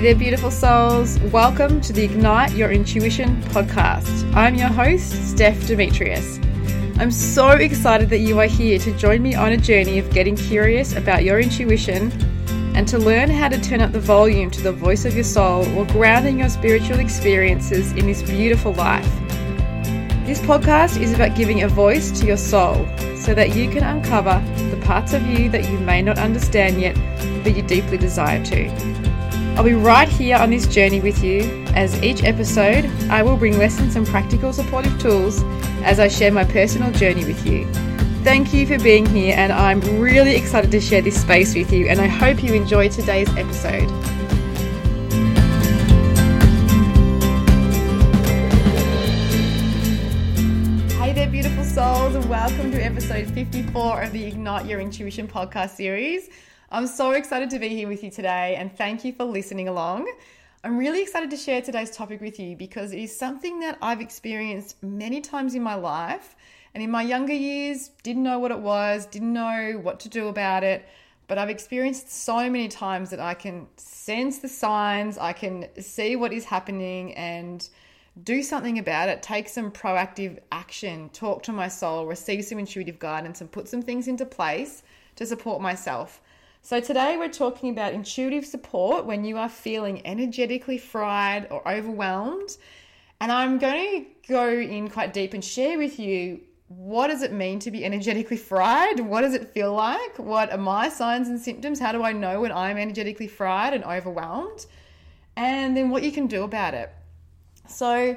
There, beautiful souls. Welcome to the Ignite Your Intuition podcast. I'm your host, Steph Demetrius. I'm so excited that you are here to join me on a journey of getting curious about your intuition and to learn how to turn up the volume to the voice of your soul while grounding your spiritual experiences in this beautiful life. This podcast is about giving a voice to your soul so that you can uncover the parts of you that you may not understand yet, but you deeply desire to. I'll be right here on this journey with you as each episode I will bring lessons and practical supportive tools as I share my personal journey with you. Thank you for being here, and I'm really excited to share this space with you. And I hope you enjoy today's episode. Beautiful souls, and welcome to episode 54 of the Ignite Your Intuition podcast series. I'm so excited to be here with you today, and thank you for listening along. I'm really excited to share today's topic with you because it is something that I've experienced many times in my life. And in my younger years, didn't know what it was, didn't know what to do about it. But I've experienced so many times that I can sense the signs, I can see what is happening and do something about it, take some proactive action, talk to my soul, receive some intuitive guidance, and put some things into place to support myself. So, today we're talking about intuitive support when you are feeling energetically fried or overwhelmed. And I'm going to go in quite deep and share with you what does it mean to be energetically fried? What does it feel like? What are my signs and symptoms? How do I know when I'm energetically fried and overwhelmed? And then what you can do about it. So,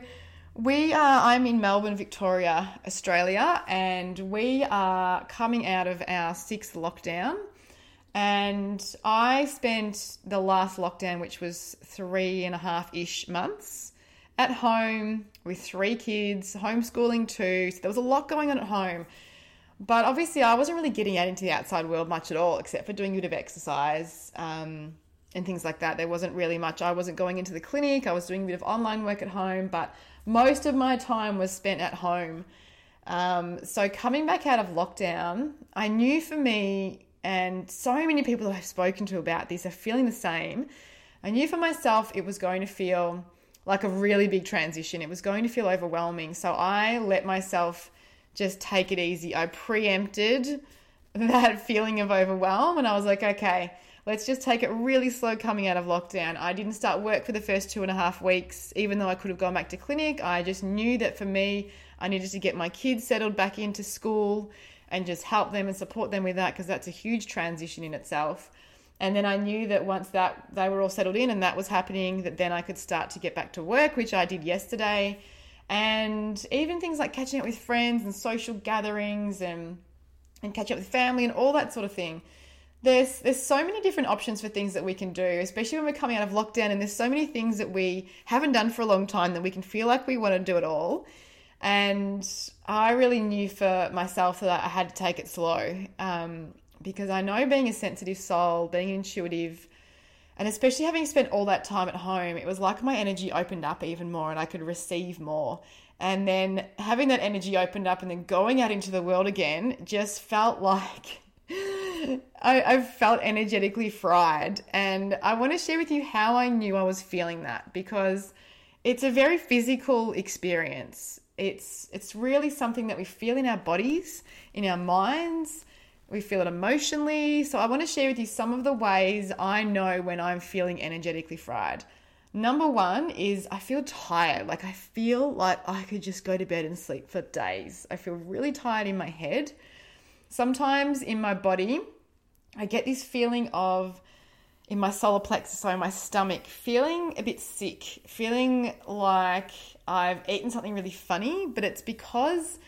we are, I'm in Melbourne, Victoria, Australia, and we are coming out of our sixth lockdown. And I spent the last lockdown, which was three and a half ish months, at home with three kids, homeschooling too. So there was a lot going on at home. But obviously, I wasn't really getting out into the outside world much at all, except for doing a bit of exercise um, and things like that. There wasn't really much. I wasn't going into the clinic, I was doing a bit of online work at home, but most of my time was spent at home. Um, so, coming back out of lockdown, I knew for me and so many people that I've spoken to about this are feeling the same. I knew for myself it was going to feel like a really big transition. It was going to feel overwhelming. So I let myself just take it easy. I preempted that feeling of overwhelm and I was like, okay, let's just take it really slow coming out of lockdown. I didn't start work for the first two and a half weeks, even though I could have gone back to clinic. I just knew that for me, I needed to get my kids settled back into school and just help them and support them with that because that's a huge transition in itself. And then I knew that once that they were all settled in and that was happening, that then I could start to get back to work, which I did yesterday. And even things like catching up with friends and social gatherings and and catch up with family and all that sort of thing. There's there's so many different options for things that we can do, especially when we're coming out of lockdown and there's so many things that we haven't done for a long time that we can feel like we want to do it all. And I really knew for myself that I had to take it slow um, because I know being a sensitive soul, being intuitive, and especially having spent all that time at home, it was like my energy opened up even more and I could receive more. And then having that energy opened up and then going out into the world again just felt like I, I felt energetically fried. And I want to share with you how I knew I was feeling that because it's a very physical experience. It's it's really something that we feel in our bodies, in our minds. We feel it emotionally. So I want to share with you some of the ways I know when I'm feeling energetically fried. Number one is I feel tired. Like I feel like I could just go to bed and sleep for days. I feel really tired in my head. Sometimes in my body, I get this feeling of in my solar plexus, so my stomach, feeling a bit sick, feeling like I've eaten something really funny, but it's because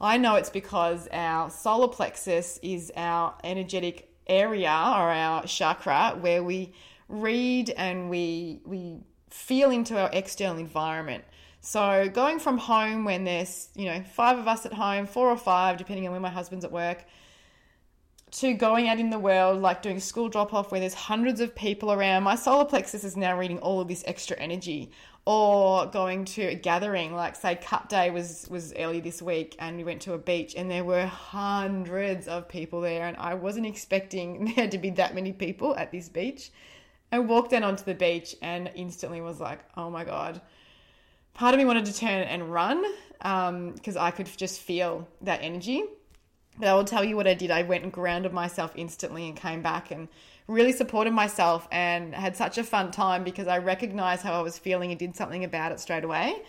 I know it's because our solar plexus is our energetic area or our chakra where we read and we we feel into our external environment. So going from home when there's, you know, five of us at home, four or five, depending on when my husband's at work, to going out in the world, like doing school drop off where there's hundreds of people around. My solar plexus is now reading all of this extra energy. Or going to a gathering, like say Cup Day was was early this week, and we went to a beach, and there were hundreds of people there, and I wasn't expecting there to be that many people at this beach. I walked down onto the beach and instantly was like, oh my God. Part of me wanted to turn and run because um, I could just feel that energy. But I will tell you what I did. I went and grounded myself instantly and came back and really supported myself and had such a fun time because I recognized how I was feeling and did something about it straight away.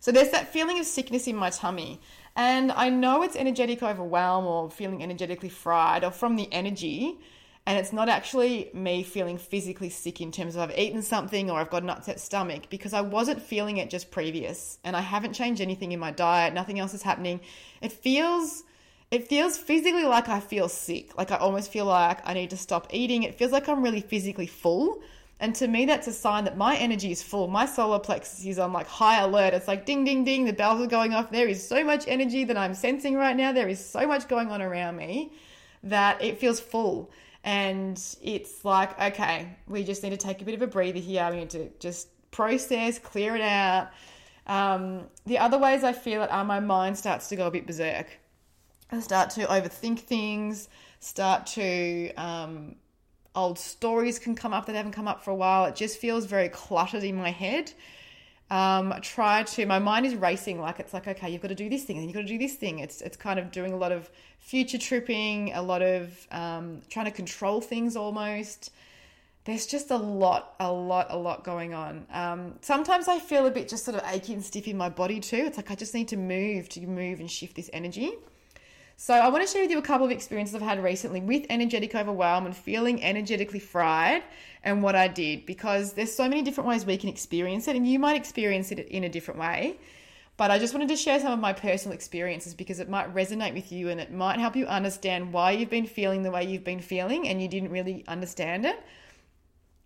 So there's that feeling of sickness in my tummy. And I know it's energetic overwhelm or feeling energetically fried or from the energy. And it's not actually me feeling physically sick in terms of I've eaten something or I've got an upset stomach because I wasn't feeling it just previous. And I haven't changed anything in my diet, nothing else is happening. It feels it feels physically like I feel sick. Like I almost feel like I need to stop eating. It feels like I'm really physically full. And to me, that's a sign that my energy is full. My solar plexus is on like high alert. It's like ding, ding, ding. The bells are going off. There is so much energy that I'm sensing right now. There is so much going on around me that it feels full. And it's like, okay, we just need to take a bit of a breather here. We need to just process, clear it out. Um, the other ways I feel it are my mind starts to go a bit berserk. Start to overthink things, start to um, old stories can come up that haven't come up for a while. It just feels very cluttered in my head. Um, try to my mind is racing like it's like okay you've got to do this thing and you've got to do this thing. It's it's kind of doing a lot of future tripping a lot of um, trying to control things almost. There's just a lot a lot a lot going on. Um, sometimes i feel a bit just sort of achy and stiff in my body too. It's like i just need to move to move and shift this energy so, I want to share with you a couple of experiences I've had recently with energetic overwhelm and feeling energetically fried and what I did because there's so many different ways we can experience it, and you might experience it in a different way. But I just wanted to share some of my personal experiences because it might resonate with you and it might help you understand why you've been feeling the way you've been feeling and you didn't really understand it.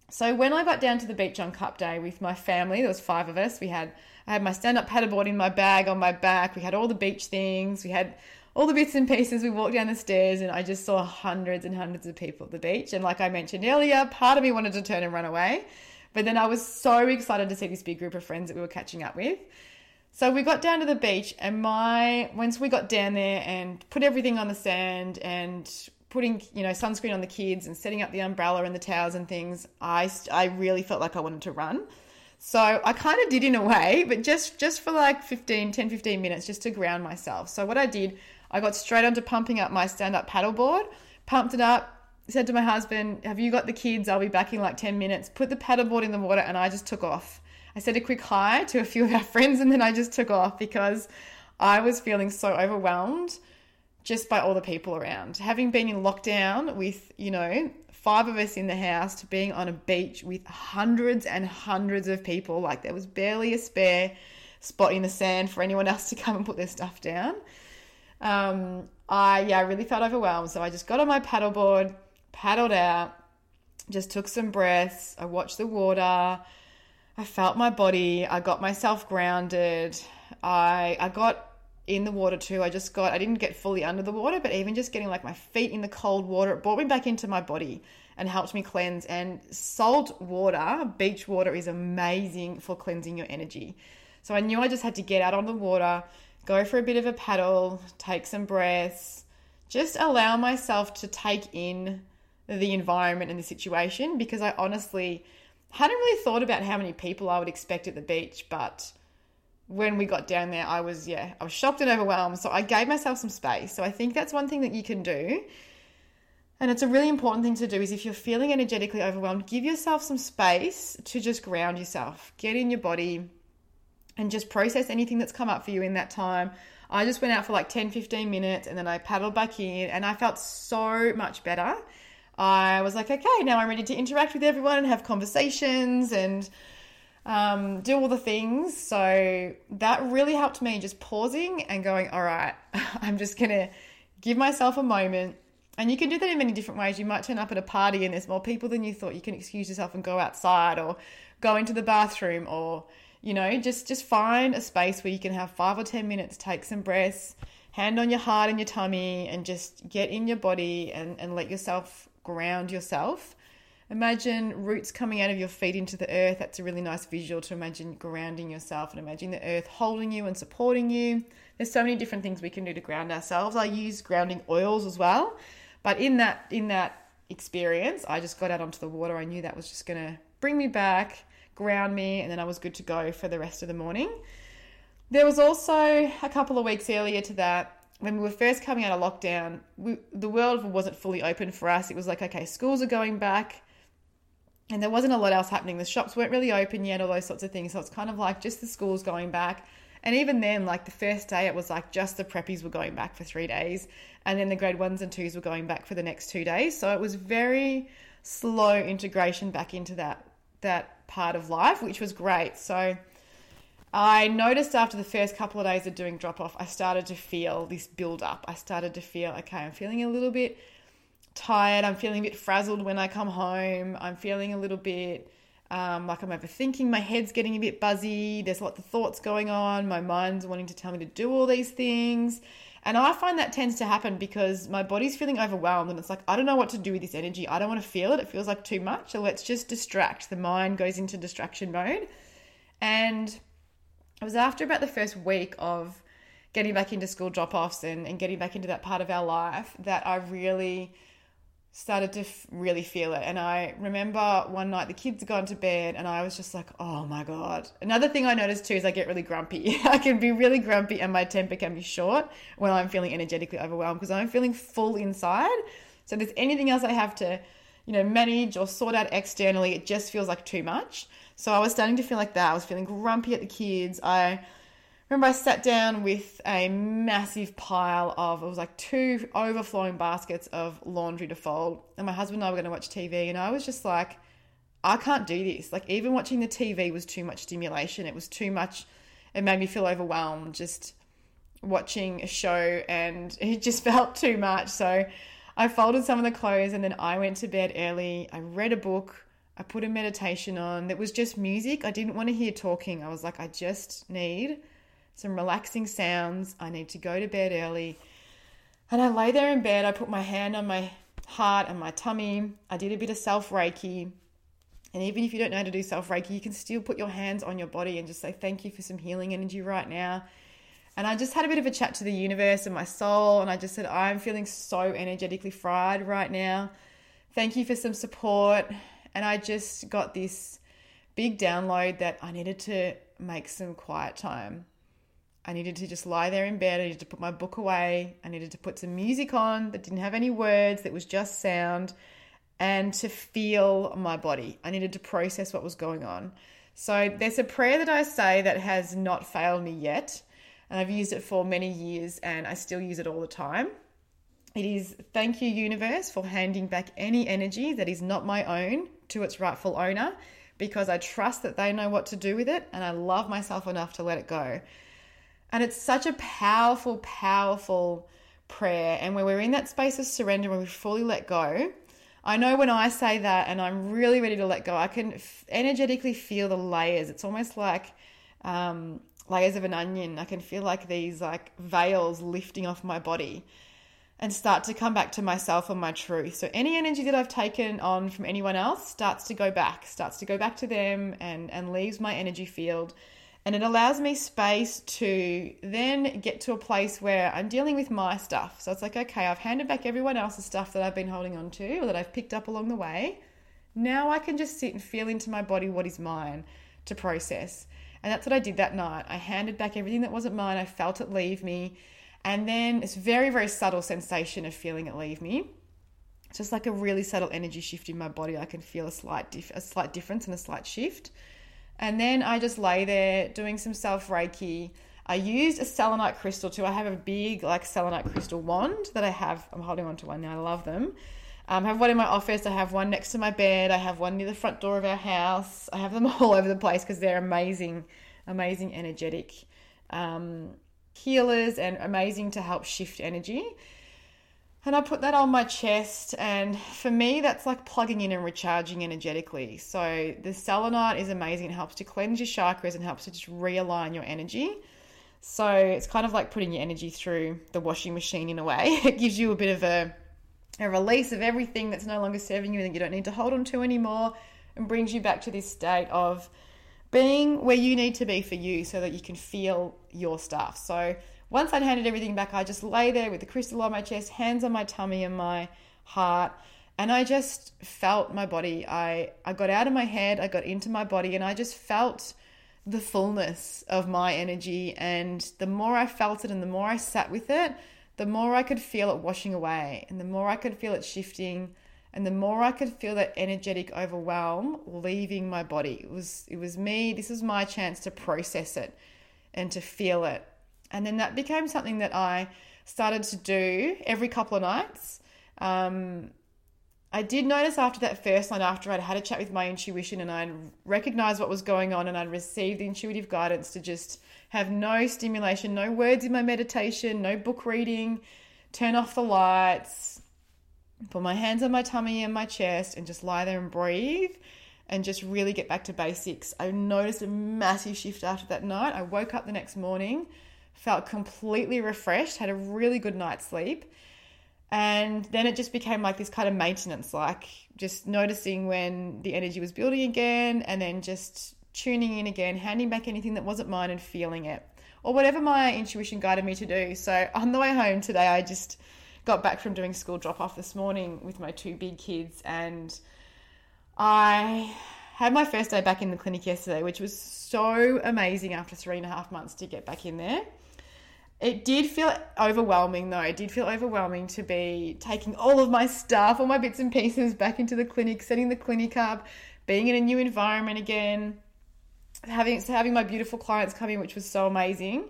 So when I got down to the beach on Cup Day with my family, there was five of us. We had I had my stand-up paddleboard in my bag on my back. We had all the beach things. We had all the bits and pieces. We walked down the stairs and I just saw hundreds and hundreds of people at the beach. And like I mentioned earlier, part of me wanted to turn and run away. But then I was so excited to see this big group of friends that we were catching up with. So we got down to the beach and my once we got down there and put everything on the sand and putting, you know, sunscreen on the kids and setting up the umbrella and the towels and things, I I really felt like I wanted to run. So I kind of did in a way, but just just for like 15 10 15 minutes just to ground myself. So what I did I got straight onto pumping up my stand up paddleboard, pumped it up, said to my husband, Have you got the kids? I'll be back in like 10 minutes. Put the paddleboard in the water, and I just took off. I said a quick hi to a few of our friends, and then I just took off because I was feeling so overwhelmed just by all the people around. Having been in lockdown with, you know, five of us in the house to being on a beach with hundreds and hundreds of people, like there was barely a spare spot in the sand for anyone else to come and put their stuff down um, I yeah, I really felt overwhelmed. So I just got on my paddleboard, paddled out, just took some breaths. I watched the water. I felt my body. I got myself grounded. I I got in the water too. I just got I didn't get fully under the water, but even just getting like my feet in the cold water, it brought me back into my body and helped me cleanse. And salt water, beach water is amazing for cleansing your energy. So I knew I just had to get out on the water, go for a bit of a paddle, take some breaths, just allow myself to take in the environment and the situation because I honestly hadn't really thought about how many people I would expect at the beach, but when we got down there, I was, yeah, I was shocked and overwhelmed. So I gave myself some space. So I think that's one thing that you can do. And it's a really important thing to do is if you're feeling energetically overwhelmed, give yourself some space to just ground yourself. Get in your body, and just process anything that's come up for you in that time. I just went out for like 10, 15 minutes and then I paddled back in and I felt so much better. I was like, okay, now I'm ready to interact with everyone and have conversations and um, do all the things. So that really helped me just pausing and going, all right, I'm just going to give myself a moment. And you can do that in many different ways. You might turn up at a party and there's more people than you thought. You can excuse yourself and go outside or go into the bathroom or you know, just just find a space where you can have five or ten minutes, take some breaths, hand on your heart and your tummy, and just get in your body and, and let yourself ground yourself. Imagine roots coming out of your feet into the earth. That's a really nice visual to imagine grounding yourself and imagine the earth holding you and supporting you. There's so many different things we can do to ground ourselves. I use grounding oils as well. But in that in that experience. I just got out onto the water. I knew that was just going to bring me back, ground me, and then I was good to go for the rest of the morning. There was also a couple of weeks earlier to that when we were first coming out of lockdown, we, the world wasn't fully open for us. It was like, okay, schools are going back, and there wasn't a lot else happening. The shops weren't really open yet, all those sorts of things. So it's kind of like just the schools going back. And even then, like the first day, it was like just the preppies were going back for three days, and then the grade ones and twos were going back for the next two days. So it was very slow integration back into that that part of life, which was great. So I noticed after the first couple of days of doing drop off, I started to feel this build up. I started to feel, okay, I'm feeling a little bit tired. I'm feeling a bit frazzled when I come home. I'm feeling a little bit um, like I'm overthinking. My head's getting a bit buzzy. There's lots of thoughts going on. My mind's wanting to tell me to do all these things. And I find that tends to happen because my body's feeling overwhelmed and it's like, I don't know what to do with this energy. I don't want to feel it. It feels like too much. So let's just distract. The mind goes into distraction mode. And it was after about the first week of getting back into school drop offs and, and getting back into that part of our life that I really started to f- really feel it. And I remember one night the kids had gone to bed and I was just like, oh my God. Another thing I noticed too is I get really grumpy. I can be really grumpy and my temper can be short when I'm feeling energetically overwhelmed because I'm feeling full inside. So if there's anything else I have to, you know, manage or sort out externally, it just feels like too much. So I was starting to feel like that. I was feeling grumpy at the kids. I remember I sat down with a massive pile of, it was like two overflowing baskets of laundry to fold. And my husband and I were going to watch TV. And I was just like, I can't do this. Like, even watching the TV was too much stimulation. It was too much. It made me feel overwhelmed just watching a show and it just felt too much. So I folded some of the clothes and then I went to bed early. I read a book. I put a meditation on that was just music. I didn't want to hear talking. I was like, I just need some relaxing sounds. I need to go to bed early. And I lay there in bed. I put my hand on my heart and my tummy. I did a bit of self Reiki. And even if you don't know how to do self Reiki, you can still put your hands on your body and just say, Thank you for some healing energy right now. And I just had a bit of a chat to the universe and my soul. And I just said, I'm feeling so energetically fried right now. Thank you for some support. And I just got this big download that I needed to make some quiet time. I needed to just lie there in bed. I needed to put my book away. I needed to put some music on that didn't have any words, that was just sound, and to feel my body. I needed to process what was going on. So there's a prayer that I say that has not failed me yet. And I've used it for many years and I still use it all the time. It is thank you, universe, for handing back any energy that is not my own to its rightful owner because I trust that they know what to do with it and I love myself enough to let it go. And it's such a powerful, powerful prayer. And when we're in that space of surrender, when we fully let go, I know when I say that and I'm really ready to let go, I can energetically feel the layers. It's almost like um, layers of an onion. I can feel like these like veils lifting off my body and start to come back to myself and my truth. So any energy that I've taken on from anyone else starts to go back, starts to go back to them and and leaves my energy field. And it allows me space to then get to a place where I'm dealing with my stuff. So it's like, okay, I've handed back everyone else's stuff that I've been holding on to or that I've picked up along the way. Now I can just sit and feel into my body what is mine to process. And that's what I did that night. I handed back everything that wasn't mine. I felt it leave me. And then it's very, very subtle sensation of feeling it leave me. Just like a really subtle energy shift in my body. I can feel a slight, dif- a slight difference and a slight shift. And then I just lay there doing some self Reiki. I used a selenite crystal too. I have a big like selenite crystal wand that I have. I'm holding on to one now. I love them. Um, I have one in my office. I have one next to my bed. I have one near the front door of our house. I have them all over the place because they're amazing, amazing energetic um, healers and amazing to help shift energy. And I put that on my chest, and for me, that's like plugging in and recharging energetically. So, the selenite is amazing. It helps to cleanse your chakras and helps to just realign your energy. So, it's kind of like putting your energy through the washing machine in a way. It gives you a bit of a, a release of everything that's no longer serving you and that you don't need to hold on to anymore, and brings you back to this state of being where you need to be for you so that you can feel your stuff. So, once I'd handed everything back, I just lay there with the crystal on my chest, hands on my tummy and my heart, And I just felt my body. I, I got out of my head, I got into my body, and I just felt the fullness of my energy. And the more I felt it and the more I sat with it, the more I could feel it washing away and the more I could feel it shifting and the more I could feel that energetic overwhelm leaving my body. It was it was me, this was my chance to process it and to feel it. And then that became something that I started to do every couple of nights. Um, I did notice after that first night, after I'd had a chat with my intuition and I'd recognized what was going on and I'd received the intuitive guidance to just have no stimulation, no words in my meditation, no book reading, turn off the lights, put my hands on my tummy and my chest, and just lie there and breathe and just really get back to basics. I noticed a massive shift after that night. I woke up the next morning, felt completely refreshed, had a really good night's sleep and then it just became like this kind of maintenance, like just noticing when the energy was building again and then just tuning in again, handing back anything that wasn't mine and feeling it or whatever my intuition guided me to do. So on the way home today, I just got back from doing school drop off this morning with my two big kids and I had my first day back in the clinic yesterday, which was so amazing after three and a half months to get back in there. It did feel overwhelming though. It did feel overwhelming to be taking all of my stuff, all my bits and pieces back into the clinic, setting the clinic up, being in a new environment again, having having my beautiful clients come in, which was so amazing.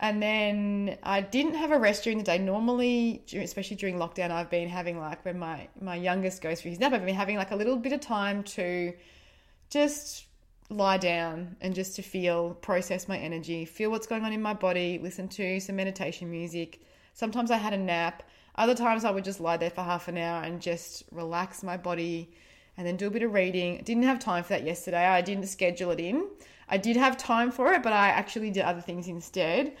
And then I didn't have a rest during the day. Normally, especially during lockdown, I've been having like when my my youngest goes through his nap, I've been having like a little bit of time to just lie down and just to feel, process my energy, feel what's going on in my body, listen to some meditation music. Sometimes I had a nap. Other times I would just lie there for half an hour and just relax my body and then do a bit of reading. Didn't have time for that yesterday. I didn't schedule it in. I did have time for it, but I actually did other things instead.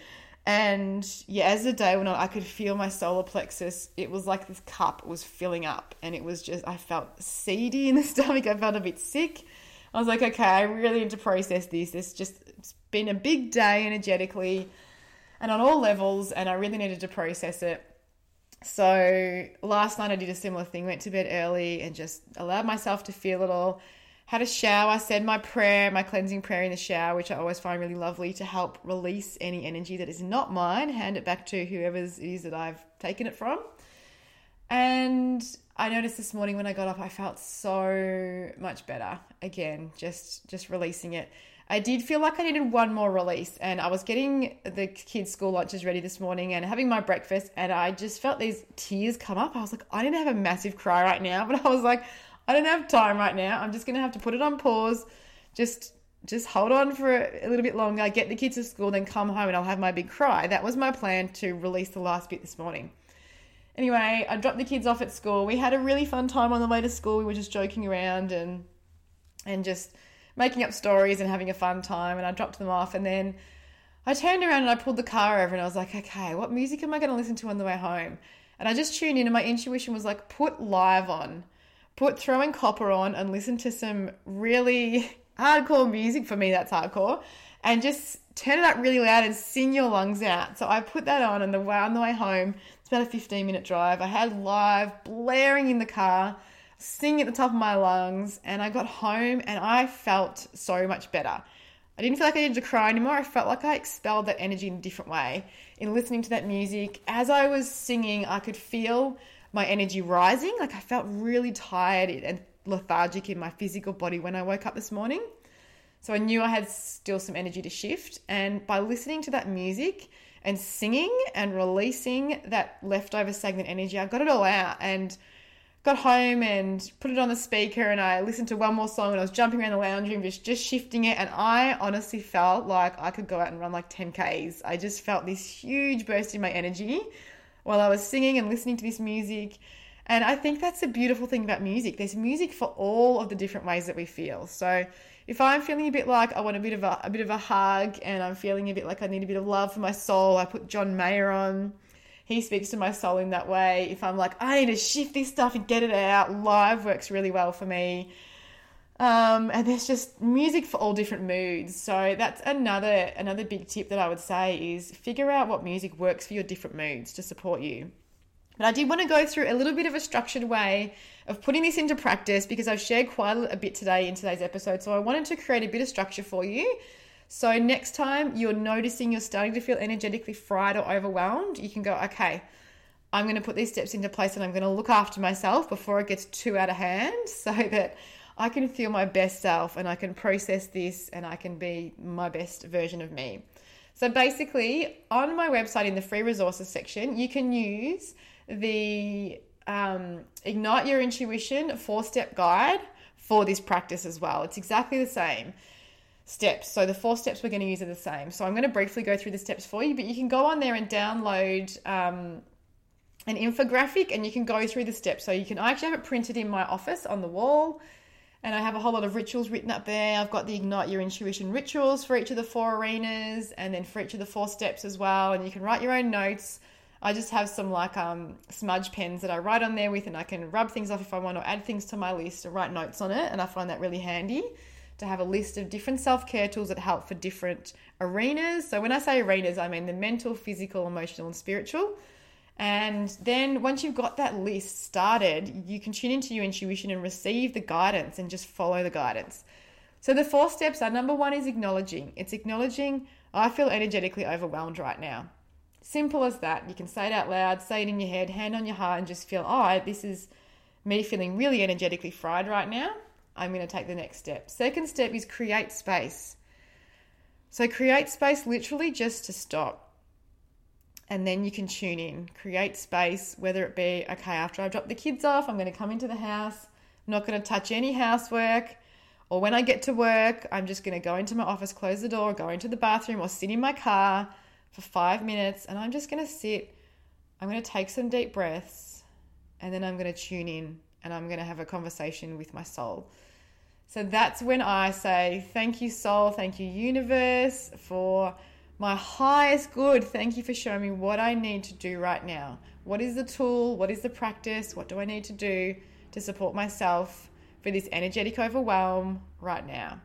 And yeah, as the day went on, I could feel my solar plexus. It was like this cup was filling up, and it was just, I felt seedy in the stomach. I felt a bit sick. I was like, okay, I really need to process this. It's just it's been a big day energetically and on all levels, and I really needed to process it. So last night I did a similar thing, went to bed early and just allowed myself to feel it all. Had a shower, I said my prayer, my cleansing prayer in the shower, which I always find really lovely to help release any energy that is not mine, hand it back to whoever's it is that I've taken it from. And I noticed this morning when I got up, I felt so much better. Again, just just releasing it. I did feel like I needed one more release, and I was getting the kids' school lunches ready this morning and having my breakfast, and I just felt these tears come up. I was like, I didn't have a massive cry right now, but I was like, I don't have time right now. I'm just gonna have to put it on pause. Just just hold on for a little bit longer, get the kids to school, then come home, and I'll have my big cry. That was my plan to release the last bit this morning. Anyway, I dropped the kids off at school. We had a really fun time on the way to school. We were just joking around and and just making up stories and having a fun time. And I dropped them off, and then I turned around and I pulled the car over, and I was like, okay, what music am I going to listen to on the way home? And I just tuned in, and my intuition was like, put live on, put throwing copper on, and listen to some really hardcore music. For me, that's hardcore, and just turn it up really loud and sing your lungs out. So I put that on, and the way on the way home it's about a 15 minute drive. I had live blaring in the car, singing at the top of my lungs, and I got home and I felt so much better. I didn't feel like I needed to cry anymore. I felt like I expelled that energy in a different way. In listening to that music, as I was singing, I could feel my energy rising. Like I felt really tired and lethargic in my physical body when I woke up this morning. So I knew I had still some energy to shift. And by listening to that music, and singing and releasing that leftover stagnant energy. I got it all out and got home and put it on the speaker and I listened to one more song and I was jumping around the lounge room just, just shifting it and I honestly felt like I could go out and run like 10Ks. I just felt this huge burst in my energy while I was singing and listening to this music. And I think that's a beautiful thing about music. There's music for all of the different ways that we feel. So if I'm feeling a bit like I want a bit of a, a bit of a hug and I'm feeling a bit like I need a bit of love for my soul, I put John Mayer on. He speaks to my soul in that way. If I'm like, I need to shift this stuff and get it out, live works really well for me. Um, and there's just music for all different moods. So that's another another big tip that I would say is figure out what music works for your different moods to support you. But I did want to go through a little bit of a structured way of putting this into practice because I've shared quite a bit today in today's episode. So I wanted to create a bit of structure for you. So next time you're noticing you're starting to feel energetically fried or overwhelmed, you can go, okay, I'm going to put these steps into place and I'm going to look after myself before it gets too out of hand so that I can feel my best self and I can process this and I can be my best version of me. So basically, on my website in the free resources section, you can use the um, Ignite Your Intuition four step guide for this practice as well. It's exactly the same steps. So the four steps we're going to use are the same. So I'm going to briefly go through the steps for you, but you can go on there and download um, an infographic and you can go through the steps. So you can I actually have it printed in my office on the wall. And I have a whole lot of rituals written up there. I've got the Ignite Your Intuition rituals for each of the four arenas and then for each of the four steps as well. And you can write your own notes I just have some like um, smudge pens that I write on there with, and I can rub things off if I want or add things to my list or write notes on it. And I find that really handy to have a list of different self care tools that help for different arenas. So when I say arenas, I mean the mental, physical, emotional, and spiritual. And then once you've got that list started, you can tune into your intuition and receive the guidance and just follow the guidance. So the four steps are number one is acknowledging. It's acknowledging, I feel energetically overwhelmed right now. Simple as that. You can say it out loud, say it in your head, hand on your heart, and just feel, oh, this is me feeling really energetically fried right now. I'm going to take the next step. Second step is create space. So, create space literally just to stop. And then you can tune in. Create space, whether it be, okay, after I drop the kids off, I'm going to come into the house, I'm not going to touch any housework. Or when I get to work, I'm just going to go into my office, close the door, go into the bathroom, or sit in my car for five minutes and I'm just going to sit. I'm going to take some deep breaths and then I'm going to tune in and I'm going to have a conversation with my soul. So that's when I say, Thank you, soul. Thank you, universe, for my highest good. Thank you for showing me what I need to do right now. What is the tool? What is the practice? What do I need to do to support myself for this energetic overwhelm right now?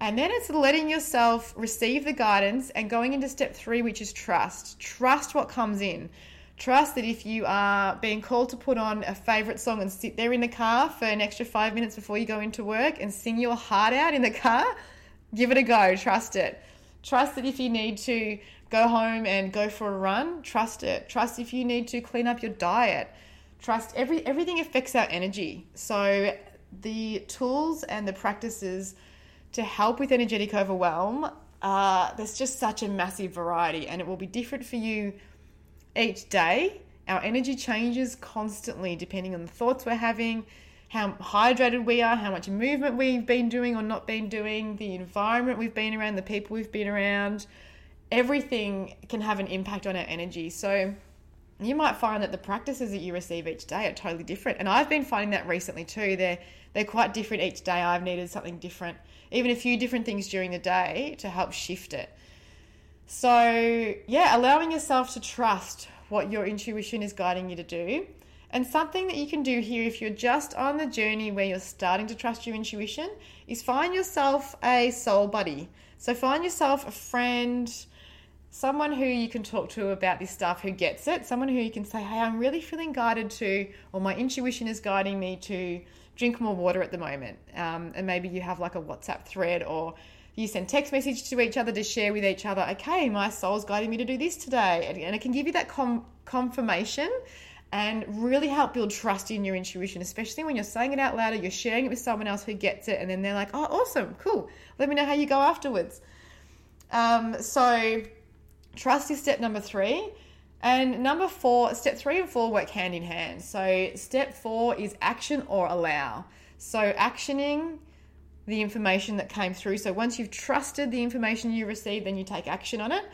And then it's letting yourself receive the guidance and going into step three, which is trust. Trust what comes in. Trust that if you are being called to put on a favorite song and sit there in the car for an extra five minutes before you go into work and sing your heart out in the car, give it a go. Trust it. Trust that if you need to go home and go for a run, trust it. Trust if you need to clean up your diet. Trust every everything affects our energy. So the tools and the practices to help with energetic overwhelm, uh, there's just such a massive variety and it will be different for you each day. Our energy changes constantly depending on the thoughts we're having, how hydrated we are, how much movement we've been doing or not been doing, the environment we've been around, the people we've been around. Everything can have an impact on our energy. So, you might find that the practices that you receive each day are totally different. And I've been finding that recently too. They're they're quite different each day. I've needed something different even a few different things during the day to help shift it. So, yeah, allowing yourself to trust what your intuition is guiding you to do. And something that you can do here, if you're just on the journey where you're starting to trust your intuition, is find yourself a soul buddy. So, find yourself a friend, someone who you can talk to about this stuff who gets it, someone who you can say, Hey, I'm really feeling guided to, or my intuition is guiding me to drink more water at the moment. Um, and maybe you have like a WhatsApp thread or you send text message to each other to share with each other, okay, my soul's guiding me to do this today. And, and it can give you that com- confirmation and really help build trust in your intuition, especially when you're saying it out loud or you're sharing it with someone else who gets it. And then they're like, oh, awesome, cool. Let me know how you go afterwards. Um, so, trust is step number three. And number four, step three and four work hand in hand. So, step four is action or allow. So, actioning the information that came through. So, once you've trusted the information you received, then you take action on it.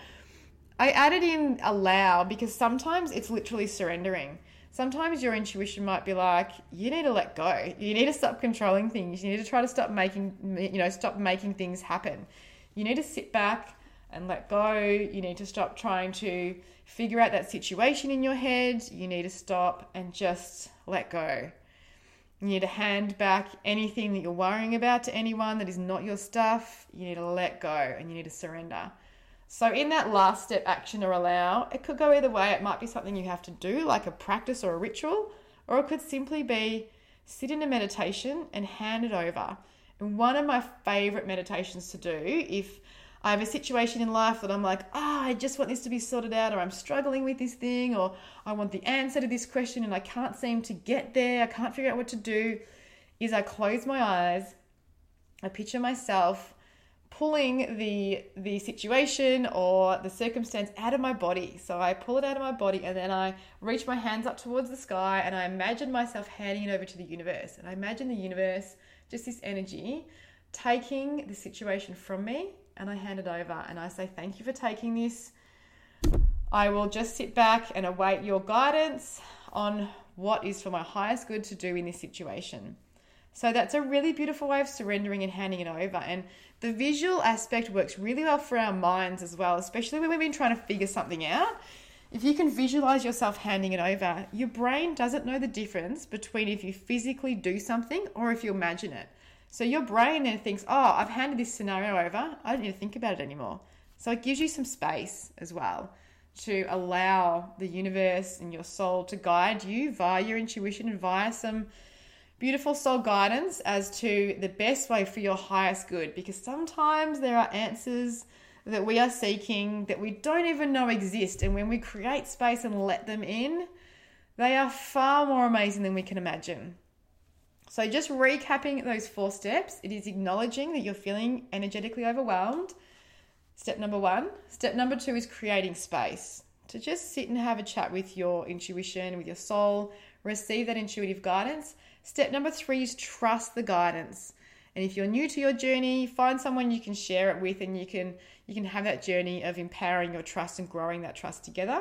I added in allow because sometimes it's literally surrendering. Sometimes your intuition might be like, you need to let go. You need to stop controlling things. You need to try to stop making, you know, stop making things happen. You need to sit back and let go. You need to stop trying to figure out that situation in your head. You need to stop and just let go. You need to hand back anything that you're worrying about to anyone that is not your stuff. You need to let go and you need to surrender. So, in that last step, action or allow, it could go either way. It might be something you have to do, like a practice or a ritual, or it could simply be sit in a meditation and hand it over. And one of my favorite meditations to do, if I have a situation in life that I'm like, ah, oh, I just want this to be sorted out, or I'm struggling with this thing, or I want the answer to this question and I can't seem to get there, I can't figure out what to do, is I close my eyes, I picture myself pulling the the situation or the circumstance out of my body. So I pull it out of my body and then I reach my hands up towards the sky and I imagine myself handing it over to the universe. And I imagine the universe, just this energy, taking the situation from me and I hand it over and I say, Thank you for taking this. I will just sit back and await your guidance on what is for my highest good to do in this situation. So that's a really beautiful way of surrendering and handing it over. And the visual aspect works really well for our minds as well, especially when we've been trying to figure something out. If you can visualize yourself handing it over, your brain doesn't know the difference between if you physically do something or if you imagine it. So your brain then thinks, oh, I've handed this scenario over. I don't need to think about it anymore. So it gives you some space as well to allow the universe and your soul to guide you via your intuition and via some beautiful soul guidance as to the best way for your highest good. Because sometimes there are answers that we are seeking that we don't even know exist. And when we create space and let them in, they are far more amazing than we can imagine. So, just recapping those four steps, it is acknowledging that you're feeling energetically overwhelmed. Step number one. Step number two is creating space to just sit and have a chat with your intuition, with your soul, receive that intuitive guidance. Step number three is trust the guidance. And if you're new to your journey, find someone you can share it with and you can you can have that journey of empowering your trust and growing that trust together.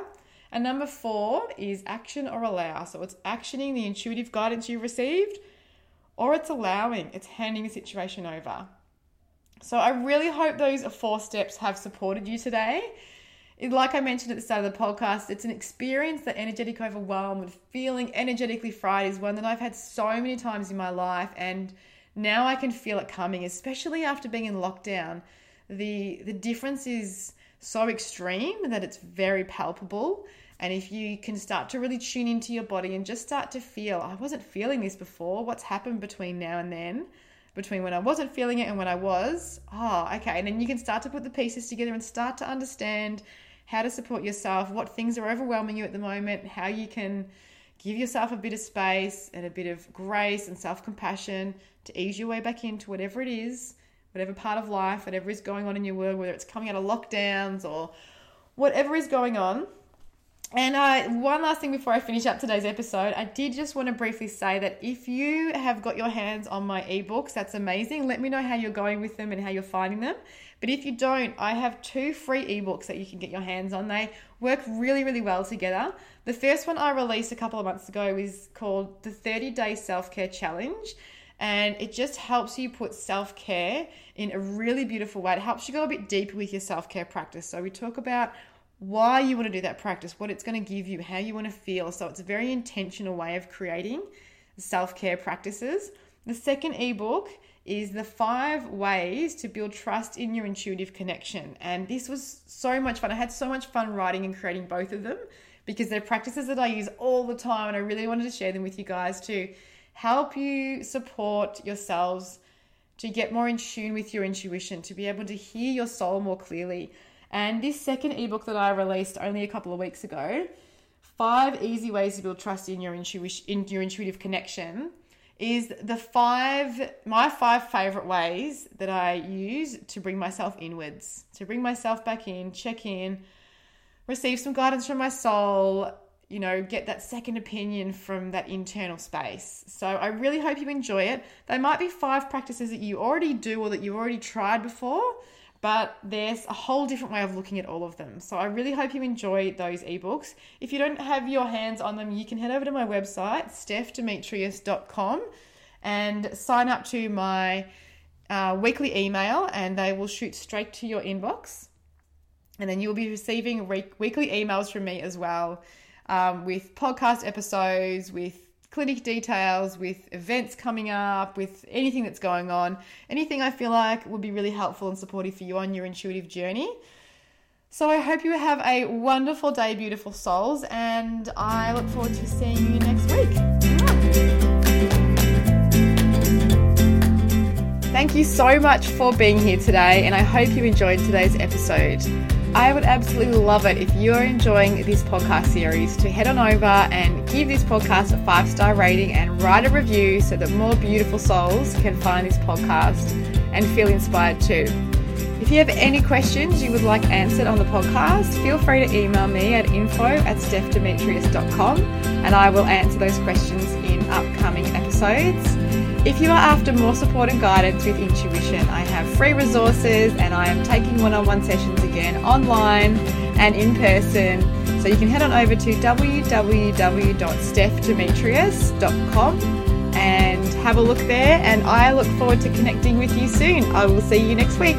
And number four is action or allow. So it's actioning the intuitive guidance you received or it's allowing, it's handing the situation over. So I really hope those four steps have supported you today. Like I mentioned at the start of the podcast, it's an experience that energetic overwhelm and feeling energetically fried is one that I've had so many times in my life, and now I can feel it coming, especially after being in lockdown. The the difference is so extreme that it's very palpable. And if you can start to really tune into your body and just start to feel, I wasn't feeling this before, what's happened between now and then? Between when I wasn't feeling it and when I was. Oh, okay. And then you can start to put the pieces together and start to understand how to support yourself, what things are overwhelming you at the moment, how you can give yourself a bit of space and a bit of grace and self compassion to ease your way back into whatever it is, whatever part of life, whatever is going on in your world, whether it's coming out of lockdowns or whatever is going on and uh, one last thing before I finish up today's episode, I did just want to briefly say that if you have got your hands on my ebooks, that's amazing. Let me know how you're going with them and how you're finding them. But if you don't, I have two free ebooks that you can get your hands on. They work really, really well together. The first one I released a couple of months ago is called the 30 Day Self Care Challenge. And it just helps you put self care in a really beautiful way. It helps you go a bit deeper with your self care practice. So, we talk about why you want to do that practice, what it's going to give you, how you want to feel. So it's a very intentional way of creating self care practices. The second ebook is the five ways to build trust in your intuitive connection. And this was so much fun. I had so much fun writing and creating both of them because they're practices that I use all the time. And I really wanted to share them with you guys to help you support yourselves to get more in tune with your intuition, to be able to hear your soul more clearly and this second ebook that I released only a couple of weeks ago, Five Easy Ways to Build Trust in Your in Your Intuitive Connection, is the five my five favorite ways that I use to bring myself inwards, to bring myself back in, check in, receive some guidance from my soul, you know, get that second opinion from that internal space. So I really hope you enjoy it. They might be five practices that you already do or that you've already tried before, but there's a whole different way of looking at all of them. So I really hope you enjoy those ebooks. If you don't have your hands on them, you can head over to my website, stephdemetrius.com, and sign up to my uh, weekly email, and they will shoot straight to your inbox. And then you'll be receiving re- weekly emails from me as well um, with podcast episodes, with clinic details, with events coming up, with anything that's going on, anything I feel like would be really helpful and supportive for you on your intuitive journey. So I hope you have a wonderful day, beautiful souls, and I look forward to seeing you next week. Thank you so much for being here today, and I hope you enjoyed today's episode. I would absolutely love it if you're enjoying this podcast series to head on over and give this podcast a five star rating and write a review so that more beautiful souls can find this podcast and feel inspired too. If you have any questions you would like answered on the podcast, feel free to email me at info at stephdemetrius.com and I will answer those questions in upcoming episodes. If you are after more support and guidance with intuition, I have free resources and I am taking one on one sessions again online and in person. So you can head on over to www.stephdemetrius.com and have a look there. And I look forward to connecting with you soon. I will see you next week.